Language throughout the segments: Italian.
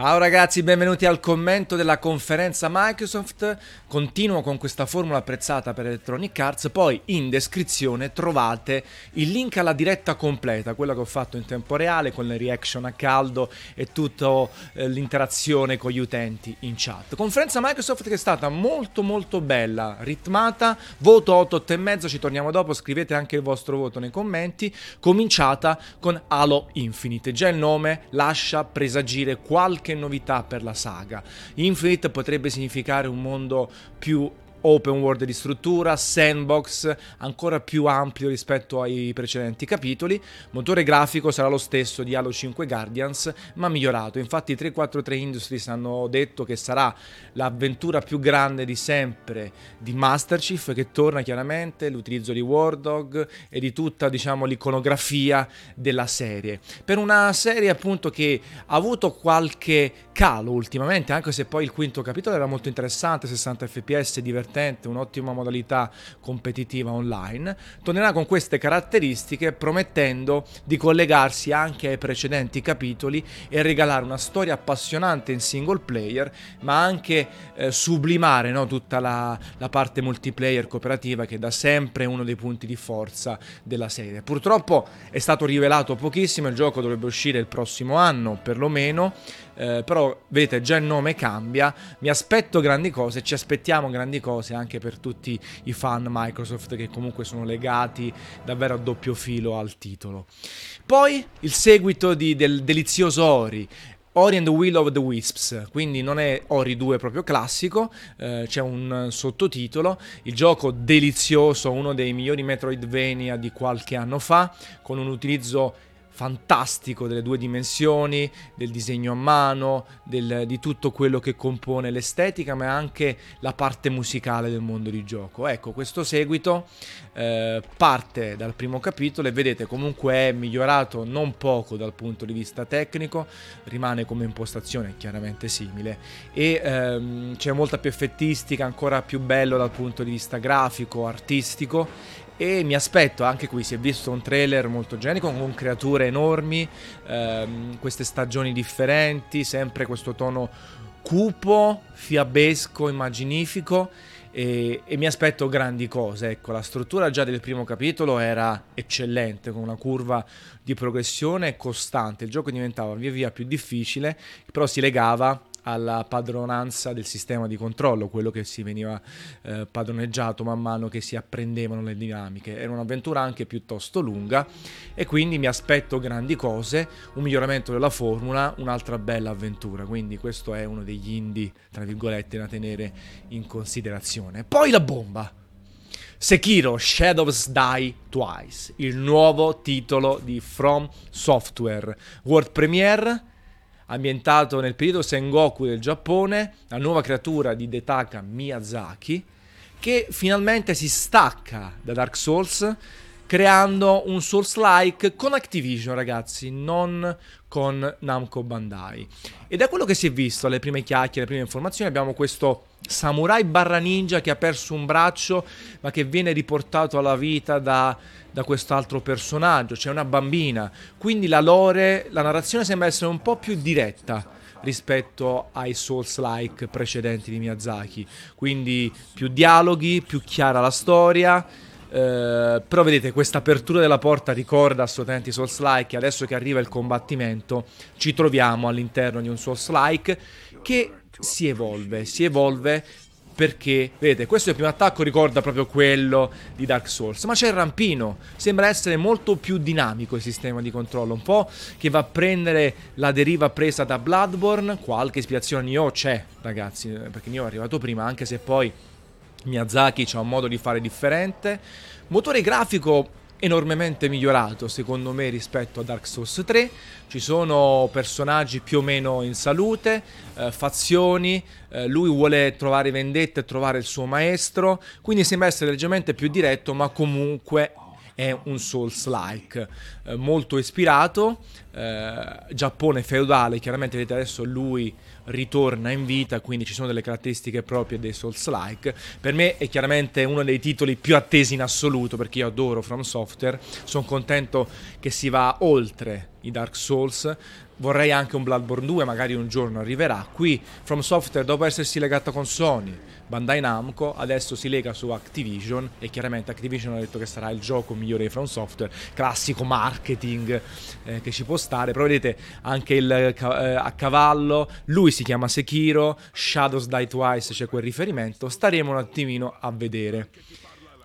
Ciao ragazzi, benvenuti al commento della conferenza Microsoft. Continuo con questa formula apprezzata per Electronic Arts, poi in descrizione trovate il link alla diretta completa, quella che ho fatto in tempo reale con le reaction a caldo e tutta eh, l'interazione con gli utenti in chat. Conferenza Microsoft che è stata molto molto bella, ritmata, voto 8, 8,5, ci torniamo dopo, scrivete anche il vostro voto nei commenti, cominciata con Halo Infinite. Già il nome lascia presagire qualche qualche novità per la saga. Infinite potrebbe significare un mondo più open world di struttura, sandbox ancora più ampio rispetto ai precedenti capitoli. Motore grafico sarà lo stesso di Halo 5 Guardians, ma migliorato. Infatti 343 Industries hanno detto che sarà l'avventura più grande di sempre di Master Chief che torna chiaramente, l'utilizzo di War Dog e di tutta, diciamo, l'iconografia della serie. Per una serie appunto che ha avuto qualche calo ultimamente, anche se poi il quinto capitolo era molto interessante, 60 fps divertente divertente, un'ottima modalità competitiva online, tornerà con queste caratteristiche promettendo di collegarsi anche ai precedenti capitoli e regalare una storia appassionante in single player, ma anche eh, sublimare no, tutta la, la parte multiplayer cooperativa che da sempre è uno dei punti di forza della serie. Purtroppo è stato rivelato pochissimo, il gioco dovrebbe uscire il prossimo anno perlomeno, eh, però vedete già il nome cambia, mi aspetto grandi cose, ci aspettiamo grandi cose anche per tutti i fan Microsoft che comunque sono legati davvero a doppio filo al titolo. Poi il seguito di, del delizioso Ori, Ori and the Will of the Wisps, quindi non è Ori 2 proprio classico, eh, c'è un sottotitolo, il gioco delizioso, uno dei migliori Metroidvania di qualche anno fa, con un utilizzo fantastico delle due dimensioni, del disegno a mano, del, di tutto quello che compone l'estetica, ma anche la parte musicale del mondo di gioco. Ecco, questo seguito eh, parte dal primo capitolo e vedete comunque è migliorato non poco dal punto di vista tecnico, rimane come impostazione chiaramente simile e ehm, c'è molta più effettistica, ancora più bello dal punto di vista grafico, artistico e mi aspetto anche qui si è visto un trailer molto genico con creature enormi ehm, queste stagioni differenti sempre questo tono cupo fiabesco immaginifico e, e, mi aspetto grandi cose ecco. La struttura già del primo capitolo era eccellente con una curva di progressione costante. Il gioco diventava via via più difficile però si legava alla padronanza del sistema di controllo, quello che si veniva eh, padroneggiato man mano che si apprendevano le dinamiche. Era un'avventura anche piuttosto lunga e quindi mi aspetto grandi cose, un miglioramento della formula, un'altra bella avventura, quindi questo è uno degli indie, tra virgolette, da tenere in considerazione. Poi la bomba! Sekiro Shadows Die Twice, il nuovo titolo di From Software, World Premiere ambientato nel periodo Sengoku del Giappone, la nuova creatura di Detaka Miyazaki, che finalmente si stacca da Dark Souls creando un Souls-like con Activision, ragazzi, non con Namco Bandai. Ed è quello che si è visto alle prime chiacchiere, alle prime informazioni. Abbiamo questo samurai barra ninja che ha perso un braccio, ma che viene riportato alla vita da, da quest'altro personaggio. C'è una bambina. Quindi la lore, la narrazione sembra essere un po' più diretta rispetto ai Souls-like precedenti di Miyazaki. Quindi più dialoghi, più chiara la storia eh, però vedete questa apertura della porta ricorda assolutamente i Souls-like adesso che arriva il combattimento ci troviamo all'interno di un Souls-like che si evolve, si evolve perché, vedete, questo è il primo attacco ricorda proprio quello di Dark Souls, ma c'è il rampino, sembra essere molto più dinamico il sistema di controllo, un po' che va a prendere la deriva presa da Bloodborne, qualche ispirazione Nioh c'è, ragazzi, perché Nioh è arrivato prima, anche se poi Miyazaki ha un modo di fare differente. Motore grafico enormemente migliorato secondo me rispetto a Dark Souls 3 ci sono personaggi più o meno in salute eh, fazioni eh, lui vuole trovare vendetta e trovare il suo maestro quindi sembra essere leggermente più diretto ma comunque è un Souls-like eh, molto ispirato eh, Giappone feudale chiaramente vedete adesso lui ritorna in vita, quindi ci sono delle caratteristiche proprie dei Souls-like. Per me è chiaramente uno dei titoli più attesi in assoluto perché io adoro From Software, sono contento che si va oltre i Dark Souls, vorrei anche un Bloodborne 2, magari un giorno arriverà. Qui From Software, dopo essersi legata con Sony, Bandai Namco, adesso si lega su Activision e chiaramente Activision ha detto che sarà il gioco migliore di From Software, classico marketing eh, che ci può stare, però vedete anche il, eh, a cavallo, lui si chiama Sekiro, Shadows Die Twice c'è quel riferimento, staremo un attimino a vedere.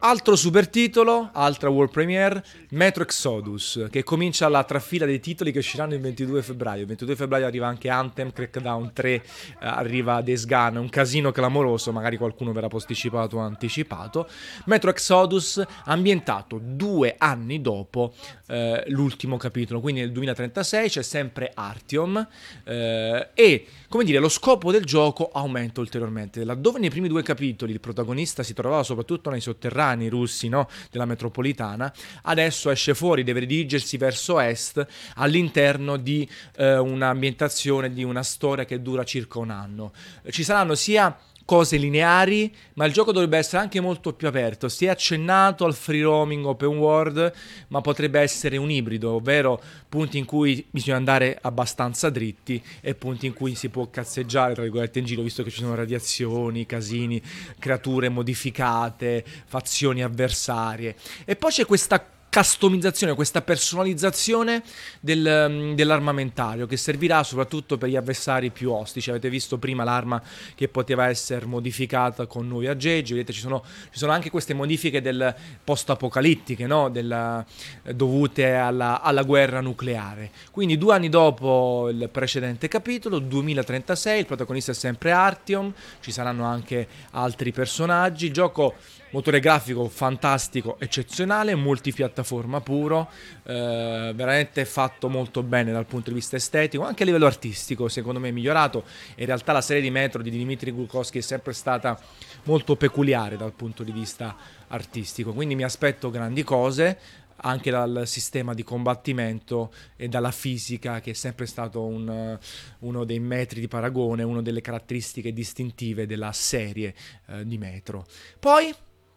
Altro super titolo, altra world premiere, Metro Exodus, che comincia la trafila dei titoli che usciranno il 22 febbraio. Il 22 febbraio arriva anche Anthem, Crackdown 3, eh, arriva Days Gone, un casino clamoroso, magari qualcuno verrà posticipato o anticipato. Metro Exodus ambientato due anni dopo eh, l'ultimo capitolo, quindi nel 2036 c'è sempre Artium eh, e come dire, lo scopo del gioco aumenta ulteriormente. Laddove nei primi due capitoli il protagonista si trovava soprattutto nei sotterranei russi no, della metropolitana, adesso esce fuori, deve dirigersi verso est all'interno di eh, un'ambientazione, di una storia che dura circa un anno. Ci saranno sia cose lineari, ma il gioco dovrebbe essere anche molto più aperto. Si è accennato al free roaming open world, ma potrebbe essere un ibrido, ovvero punti in cui bisogna andare abbastanza dritti e punti in cui si può cazzeggiare, tra virgolette, in giro, visto che ci sono radiazioni, casini, creature modificate, fazioni avversarie. E poi c'è questa customizzazione, questa personalizzazione del, mm, dell'armamentario che servirà soprattutto per gli avversari più ostici. Avete visto prima l'arma che poteva essere modificata con nuovi aggeggi, vedete ci sono, ci sono anche queste modifiche del post-apocalittiche no? Della, eh, dovute alla, alla, guerra nucleare. Quindi due anni dopo il precedente capitolo, 2036, il protagonista è sempre Artyom, ci saranno anche altri personaggi, il gioco motore grafico fantastico, eccezionale, multipiattaforma puro, eh, veramente fatto molto bene dal punto di vista estetico, anche a livello artistico secondo me è migliorato. In realtà la serie di Metro di Dimitri Gulkowski è sempre stata molto peculiare dal punto di vista artistico, quindi mi aspetto grandi cose anche dal sistema di combattimento e dalla fisica che è sempre stato un, uno dei metri di paragone, una delle caratteristiche distintive della serie eh, di Metro. Poi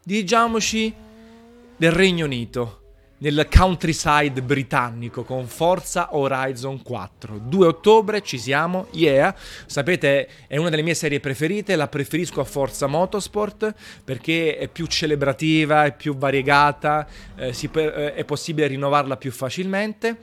dirigiamoci nel Regno Unito, nel countryside britannico con Forza Horizon 4. 2 ottobre ci siamo, yeah. Sapete, è una delle mie serie preferite, la preferisco a Forza Motorsport perché è più celebrativa, è più variegata, eh, per, eh, è possibile rinnovarla più facilmente.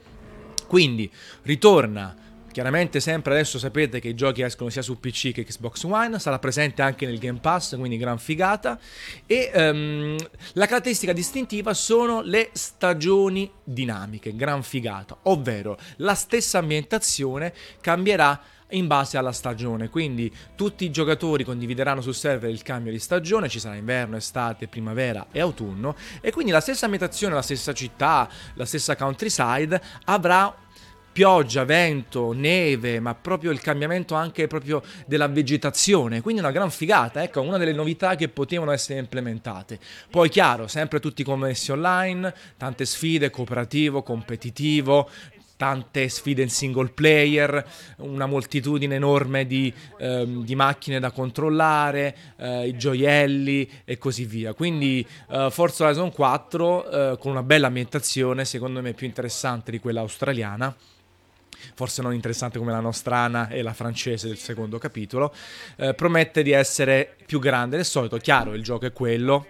Quindi ritorna Chiaramente sempre adesso sapete che i giochi escono sia su PC che Xbox One, sarà presente anche nel Game Pass, quindi gran figata. E um, la caratteristica distintiva sono le stagioni dinamiche, gran figata, ovvero la stessa ambientazione cambierà in base alla stagione. Quindi tutti i giocatori condivideranno sul server il cambio di stagione, ci sarà inverno, estate, primavera e autunno e quindi la stessa ambientazione, la stessa città, la stessa countryside avrà pioggia, vento, neve, ma proprio il cambiamento anche proprio della vegetazione, quindi una gran figata, ecco, una delle novità che potevano essere implementate. Poi chiaro, sempre tutti connessi online, tante sfide, cooperativo, competitivo, tante sfide in single player, una moltitudine enorme di, ehm, di macchine da controllare, eh, i gioielli e così via. Quindi eh, Forza Horizon 4 eh, con una bella ambientazione, secondo me più interessante di quella australiana forse non interessante come la nostrana e la francese del secondo capitolo, eh, promette di essere più grande del solito. Chiaro, il gioco è quello,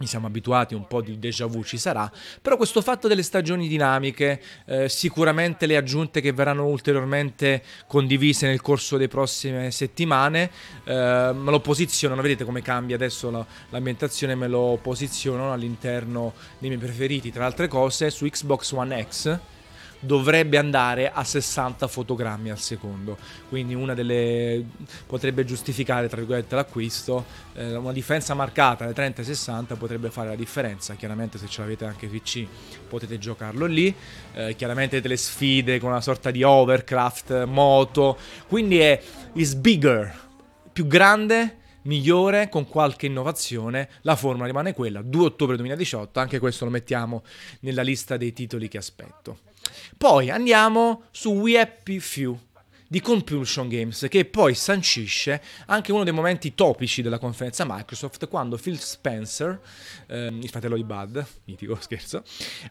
mi siamo abituati, un po' di déjà vu ci sarà, però questo fatto delle stagioni dinamiche, eh, sicuramente le aggiunte che verranno ulteriormente condivise nel corso delle prossime settimane, eh, me lo posizionano, vedete come cambia adesso la, l'ambientazione, me lo posizionano all'interno dei miei preferiti, tra altre cose, su Xbox One X dovrebbe andare a 60 fotogrammi al secondo. Quindi una delle potrebbe giustificare tra virgolette l'acquisto. Eh, una differenza marcata da 30 ai 60 potrebbe fare la differenza. Chiaramente se ce l'avete anche PC potete giocarlo lì. Eh, chiaramente delle sfide con una sorta di overcraft, moto. Quindi è is bigger, più grande migliore con qualche innovazione, la formula rimane quella, 2 ottobre 2018, anche questo lo mettiamo nella lista dei titoli che aspetto. Poi andiamo su We Happy Few, di Compulsion Games, che poi sancisce anche uno dei momenti topici della conferenza Microsoft, quando Phil Spencer, ehm, il fratello di Bud, mitico scherzo,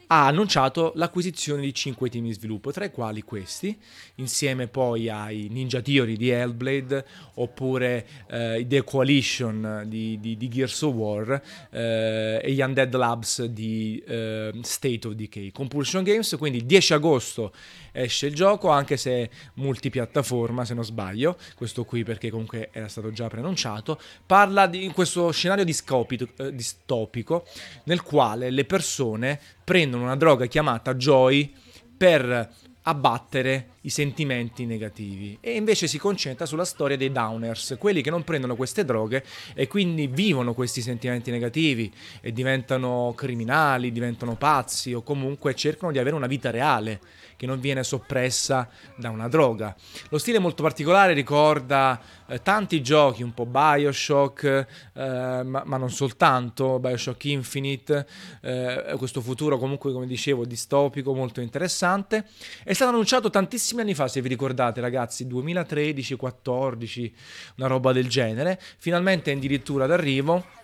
ha annunciato l'acquisizione di 5 team di sviluppo, tra i quali questi, insieme poi ai Ninja Theory di Hellblade, oppure eh, The Coalition di, di, di, Gears of War eh, e gli Undead Labs di eh, State of Decay. Compulsion Games, quindi il 10 agosto esce il gioco, anche se multipiattaforma, se non sbaglio, questo qui perché comunque era stato già preannunciato, parla di questo scenario eh, distopico nel quale le persone prendono una droga chiamata Joy per abbattere i sentimenti negativi. E invece si concentra sulla storia dei downers, quelli che non prendono queste droghe e quindi vivono questi sentimenti negativi e diventano criminali, diventano pazzi o comunque cercano di avere una vita reale che non viene soppressa da una droga. Lo stile molto particolare ricorda eh, tanti giochi, un po' Bioshock, eh, ma, ma, non soltanto, Bioshock Infinite, eh, questo futuro comunque come dicevo distopico molto interessante. È stato annunciato tantissimi anni fa, se vi ricordate ragazzi, 2013-14, una roba del genere, finalmente è addirittura d'arrivo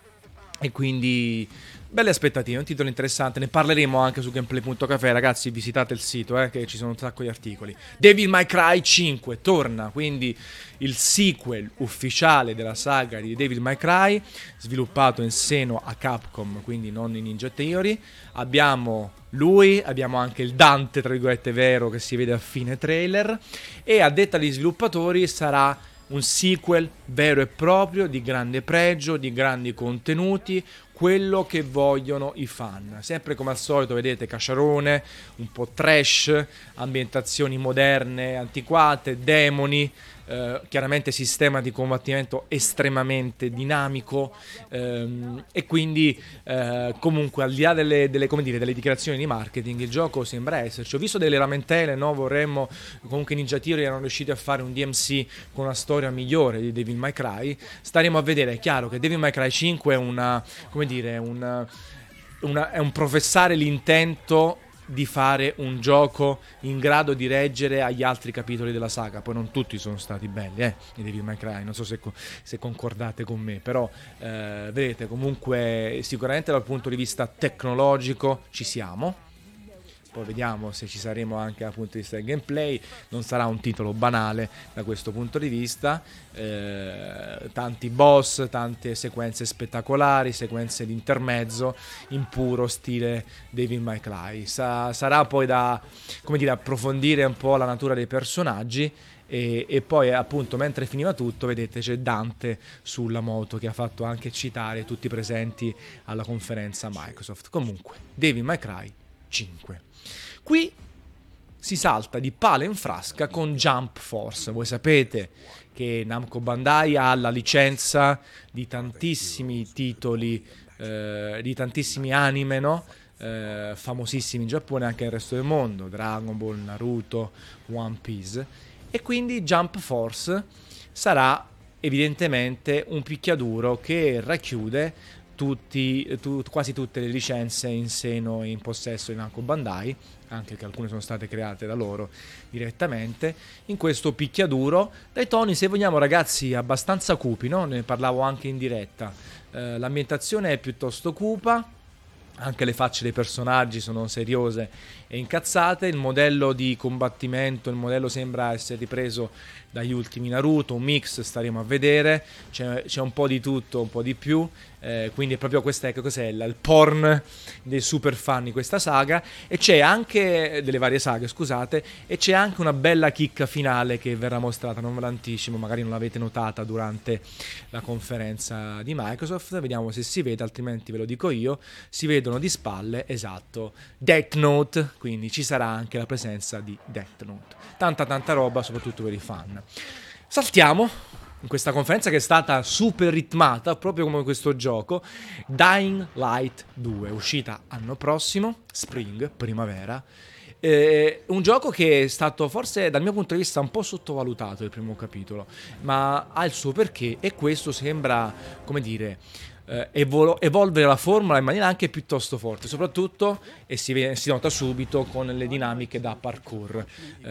e quindi Belle aspettative, un titolo interessante, ne parleremo anche su gameplay.cafe, ragazzi visitate il sito eh, che ci sono un sacco di articoli. Devil May Cry 5 torna, quindi il sequel ufficiale della saga di Devil May Cry, sviluppato in seno a Capcom, quindi non in Ninja Theory. Abbiamo lui, abbiamo anche il Dante, tra virgolette, vero che si vede a fine trailer e a detta degli sviluppatori sarà un sequel vero e proprio di grande pregio, di grandi contenuti, quello che vogliono i fan. Sempre come al solito, vedete, cacciarone, un po' trash, ambientazioni moderne, antiquate, demoni, eh, chiaramente sistema di combattimento estremamente dinamico ehm, e quindi eh, comunque al di là delle, delle, dire, delle, dichiarazioni di marketing il gioco sembra esserci. Ho visto delle lamentele, no? vorremmo comunque Ninja Theory erano riusciti a fare un DMC con una storia migliore di Devil May Cry. Staremo a vedere, è chiaro che Devil May Cry 5 è una, come dire, una, una, è un professare l'intento di fare un gioco in grado di reggere agli altri capitoli della saga. Poi non tutti sono stati belli, eh, i Devil May Cry, non so se, se concordate con me, però eh, vedete comunque sicuramente dal punto di vista tecnologico ci siamo poi vediamo se ci saremo anche dal punto di vista del gameplay, non sarà un titolo banale da questo punto di vista, eh, tanti boss, tante sequenze spettacolari, sequenze di intermezzo in puro stile Devil May. Sa- sarà poi da dire, approfondire un po' la natura dei personaggi e, e, poi appunto mentre finiva tutto vedete c'è Dante sulla moto che ha fatto anche citare tutti i presenti alla conferenza Microsoft. Comunque Devil May 5 Qui si salta di palo in frasca con Jump Force. Voi sapete che Namco Bandai ha la licenza di tantissimi titoli, eh, di tantissimi anime, no? eh, famosissimi in Giappone e anche nel resto del mondo, Dragon Ball, Naruto, One Piece. E quindi Jump Force sarà evidentemente un picchiaduro che racchiude tutti, tu, quasi tutte le licenze in seno e in possesso di Namco Bandai anche che alcune sono state create da loro direttamente, in questo picchiaduro, dai toni, se vogliamo ragazzi, abbastanza cupi, no? ne parlavo anche in diretta, eh, l'ambientazione è piuttosto cupa, anche le facce dei personaggi sono seriose e incazzate, il modello di combattimento, il modello sembra essere ripreso dagli ultimi Naruto, un mix staremo a vedere, c'è, c'è un po' di tutto, un po' di più, eh, quindi è proprio questa, ecco cos'è, il porn dei super fan di questa saga. E c'è anche, delle varie saghe scusate, e c'è anche una bella chicca finale che verrà mostrata, non ve l'anticipo, magari non l'avete notata durante la conferenza di Microsoft, vediamo se si vede, altrimenti ve lo dico io, si vedono di spalle, esatto, Death Note, quindi ci sarà anche la presenza di Death Note. Tanta tanta roba, soprattutto per i fan. Saltiamo in questa conferenza che è stata super ritmata, proprio come questo gioco, Dying Light 2, uscita anno prossimo, spring, primavera. Eh, un gioco che è stato forse dal mio punto di vista un po' sottovalutato il primo capitolo, ma ha il suo perché e questo sembra, come dire, eh, evol- evolvere la formula in maniera anche piuttosto forte, soprattutto e si, si nota subito con le dinamiche da parkour. Eh,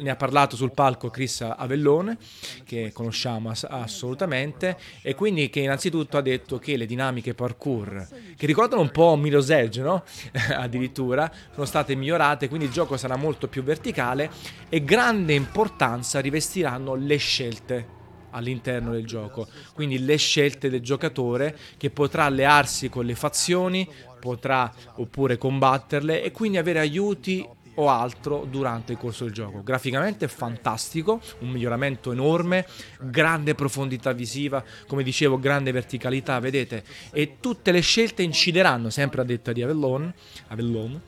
ne ha parlato sul palco Chris Avellone, che conosciamo ass- assolutamente, e quindi che innanzitutto ha detto che le dinamiche parkour, che ricordano un po' Milo's Edge, no? addirittura, sono state migliorate, quindi il gioco sarà molto più verticale e grande importanza rivestiranno le scelte all'interno del gioco. Quindi le scelte del giocatore che potrà allearsi con le fazioni, potrà oppure combatterle e quindi avere aiuti o altro durante il corso del gioco. Graficamente è fantastico, un miglioramento enorme, grande profondità visiva, come dicevo, grande verticalità, vedete, e tutte le scelte incideranno, sempre a detta di Avellone, Avellone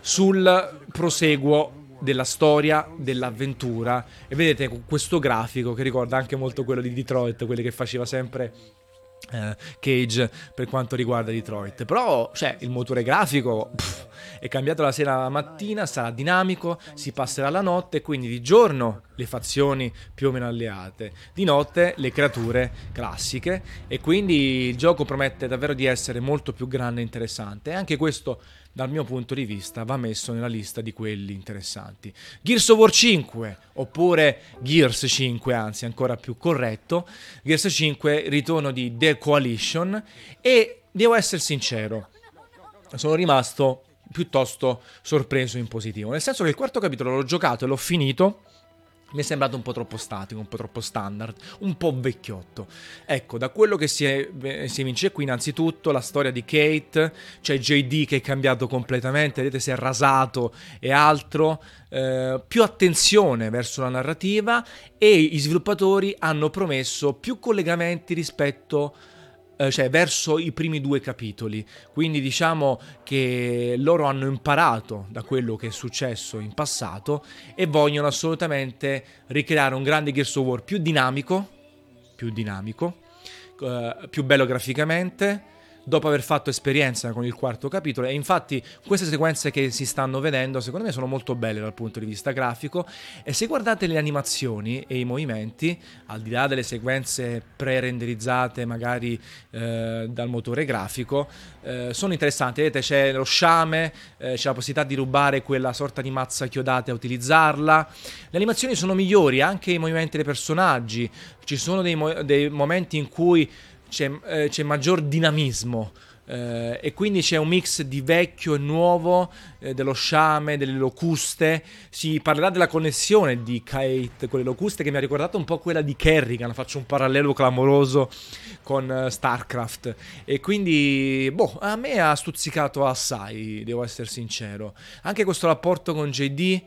sul proseguo della storia, dell'avventura. E vedete questo grafico che ricorda anche molto quello di Detroit, quelli che faceva sempre eh, Cage per quanto riguarda Detroit. Però, cioè, il motore grafico pff, è cambiato la sera alla mattina, sarà dinamico, si passerà la notte, quindi di giorno le fazioni più o meno alleate, di notte le creature classiche e quindi il gioco promette davvero di essere molto più grande e interessante. E anche questo dal mio punto di vista va messo nella lista di quelli interessanti. Gears of War 5 oppure Gears 5, anzi ancora più corretto, Gears 5 ritorno di The Coalition e devo essere sincero, sono rimasto piuttosto sorpreso in positivo, nel senso che il quarto capitolo l'ho giocato e l'ho finito mi è sembrato un po' troppo statico, un po' troppo standard, un po' vecchiotto. Ecco, da quello che si, è, si evince qui, innanzitutto la storia di Kate, c'è JD che è cambiato completamente, vedete si è rasato e altro, eh, più attenzione verso la narrativa e i sviluppatori hanno promesso più collegamenti rispetto a cioè verso i primi due capitoli. Quindi diciamo che loro hanno imparato da quello che è successo in passato e vogliono assolutamente ricreare un grande Gears of War più dinamico, più dinamico, uh, più bello graficamente dopo aver fatto esperienza con il quarto capitolo. E infatti queste sequenze che si stanno vedendo secondo me sono molto belle dal punto di vista grafico. E se guardate le animazioni e i movimenti al di là delle sequenze pre-renderizzate magari eh, dal motore grafico eh, sono interessanti. Vedete c'è lo sciame eh, c'è la possibilità di rubare quella sorta di mazza chiodata e utilizzarla. Le animazioni sono migliori anche i movimenti dei personaggi. Ci sono dei, mo- dei momenti in cui c'è, eh, c'è maggior dinamismo. Eh, e quindi c'è un mix di vecchio e nuovo, eh, dello sciame, delle locuste. Si parlerà della connessione di Kate con le locuste che mi ha ricordato un po' quella di Kerrigan. Faccio un parallelo clamoroso con uh, StarCraft. E quindi, boh, a me ha stuzzicato assai, devo essere sincero. Anche questo rapporto con JD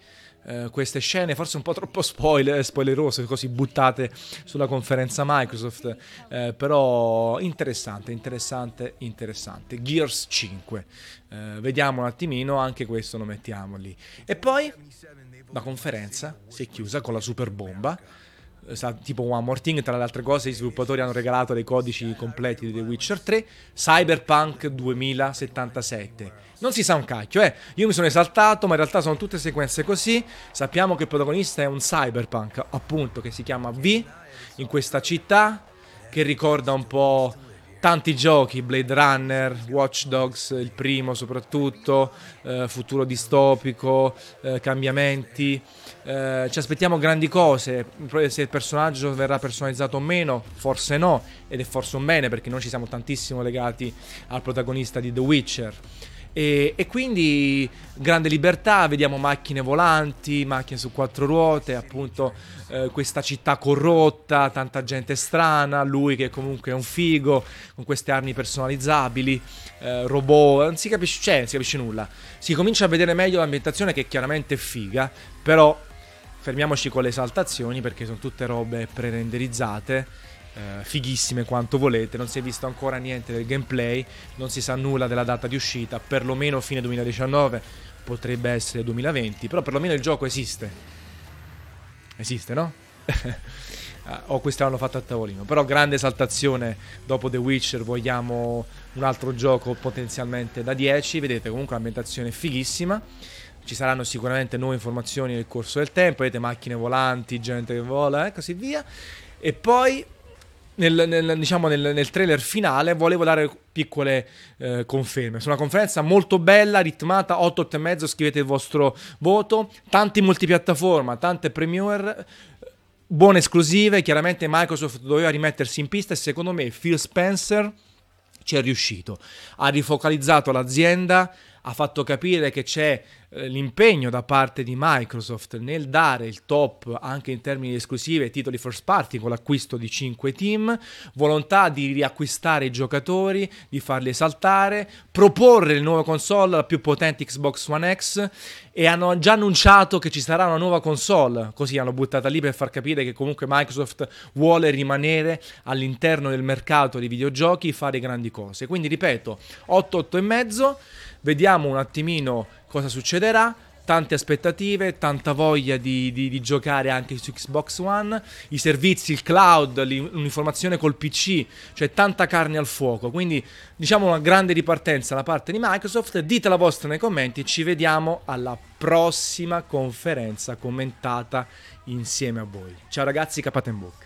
eh, queste scene, forse un po' troppo spoiler, spoilerose, così buttate sulla conferenza Microsoft, eh, però interessante, interessante, interessante. Gears 5, eh, vediamo un attimino, anche questo lo mettiamo lì. E poi la conferenza si è chiusa con la super bomba tipo One More Thing, tra le altre cose i sviluppatori hanno regalato dei codici completi di The Witcher 3, Cyberpunk 2077 non si sa un cacchio, eh. Io mi sono esaltato, ma in realtà sono tutte sequenze così. Sappiamo che il protagonista è un cyberpunk, appunto, che si chiama V, in questa città, che ricorda un po' tanti giochi, Blade Runner, Watch Dogs, il primo soprattutto, eh, futuro distopico, eh, cambiamenti. Eh, ci aspettiamo grandi cose, se il personaggio verrà personalizzato o meno, forse no, ed è forse un bene perché noi ci siamo tantissimo legati al protagonista di The Witcher. E, e, quindi grande libertà, vediamo macchine volanti, macchine su quattro ruote, appunto eh, questa città corrotta, tanta gente strana, lui che comunque è un figo, con queste armi personalizzabili, eh, robot, non si capisce, cioè, non si capisce nulla. Si comincia a vedere meglio l'ambientazione che è chiaramente figa, però fermiamoci con le esaltazioni perché sono tutte robe pre-renderizzate eh, fighissime quanto volete, non si è visto ancora niente del gameplay, non si sa nulla della data di uscita, perlomeno fine 2019, potrebbe essere 2020, però perlomeno il gioco esiste. Esiste, no? o questi l'hanno fatto a tavolino. Però grande esaltazione dopo The Witcher, vogliamo un altro gioco potenzialmente da 10. Vedete comunque l'ambientazione è fighissima. Ci saranno sicuramente nuove informazioni nel corso del tempo, vedete macchine volanti, gente che vola e così via. E poi nel, nel, diciamo nel, nel, trailer finale volevo dare piccole eh, conferme. Su una conferenza molto bella, ritmata, 8, 8,5, scrivete il vostro voto, tanti multipiattaforma, tante premiere, buone esclusive, chiaramente Microsoft doveva rimettersi in pista e secondo me Phil Spencer ci è riuscito. Ha rifocalizzato l'azienda, ha fatto capire che c'è eh, l'impegno da parte di Microsoft nel dare il top anche in termini di esclusive titoli first party con l'acquisto di 5 team, volontà di riacquistare i giocatori, di farli esaltare, proporre il nuovo console, la più potente Xbox One X e hanno già annunciato che ci sarà una nuova console, così hanno buttata lì per far capire che comunque Microsoft vuole rimanere all'interno del mercato dei videogiochi e fare grandi cose. Quindi ripeto, 8 8 e mezzo, vediamo un attimino cosa succederà. Tante aspettative, tanta voglia di, di, di, giocare anche su Xbox One, i servizi, il cloud, l'uniformazione col PC, cioè tanta carne al fuoco. Quindi diciamo una grande ripartenza da parte di Microsoft. Dite la vostra nei commenti, ci vediamo alla prossima conferenza commentata insieme a voi. Ciao ragazzi, capate in bocca.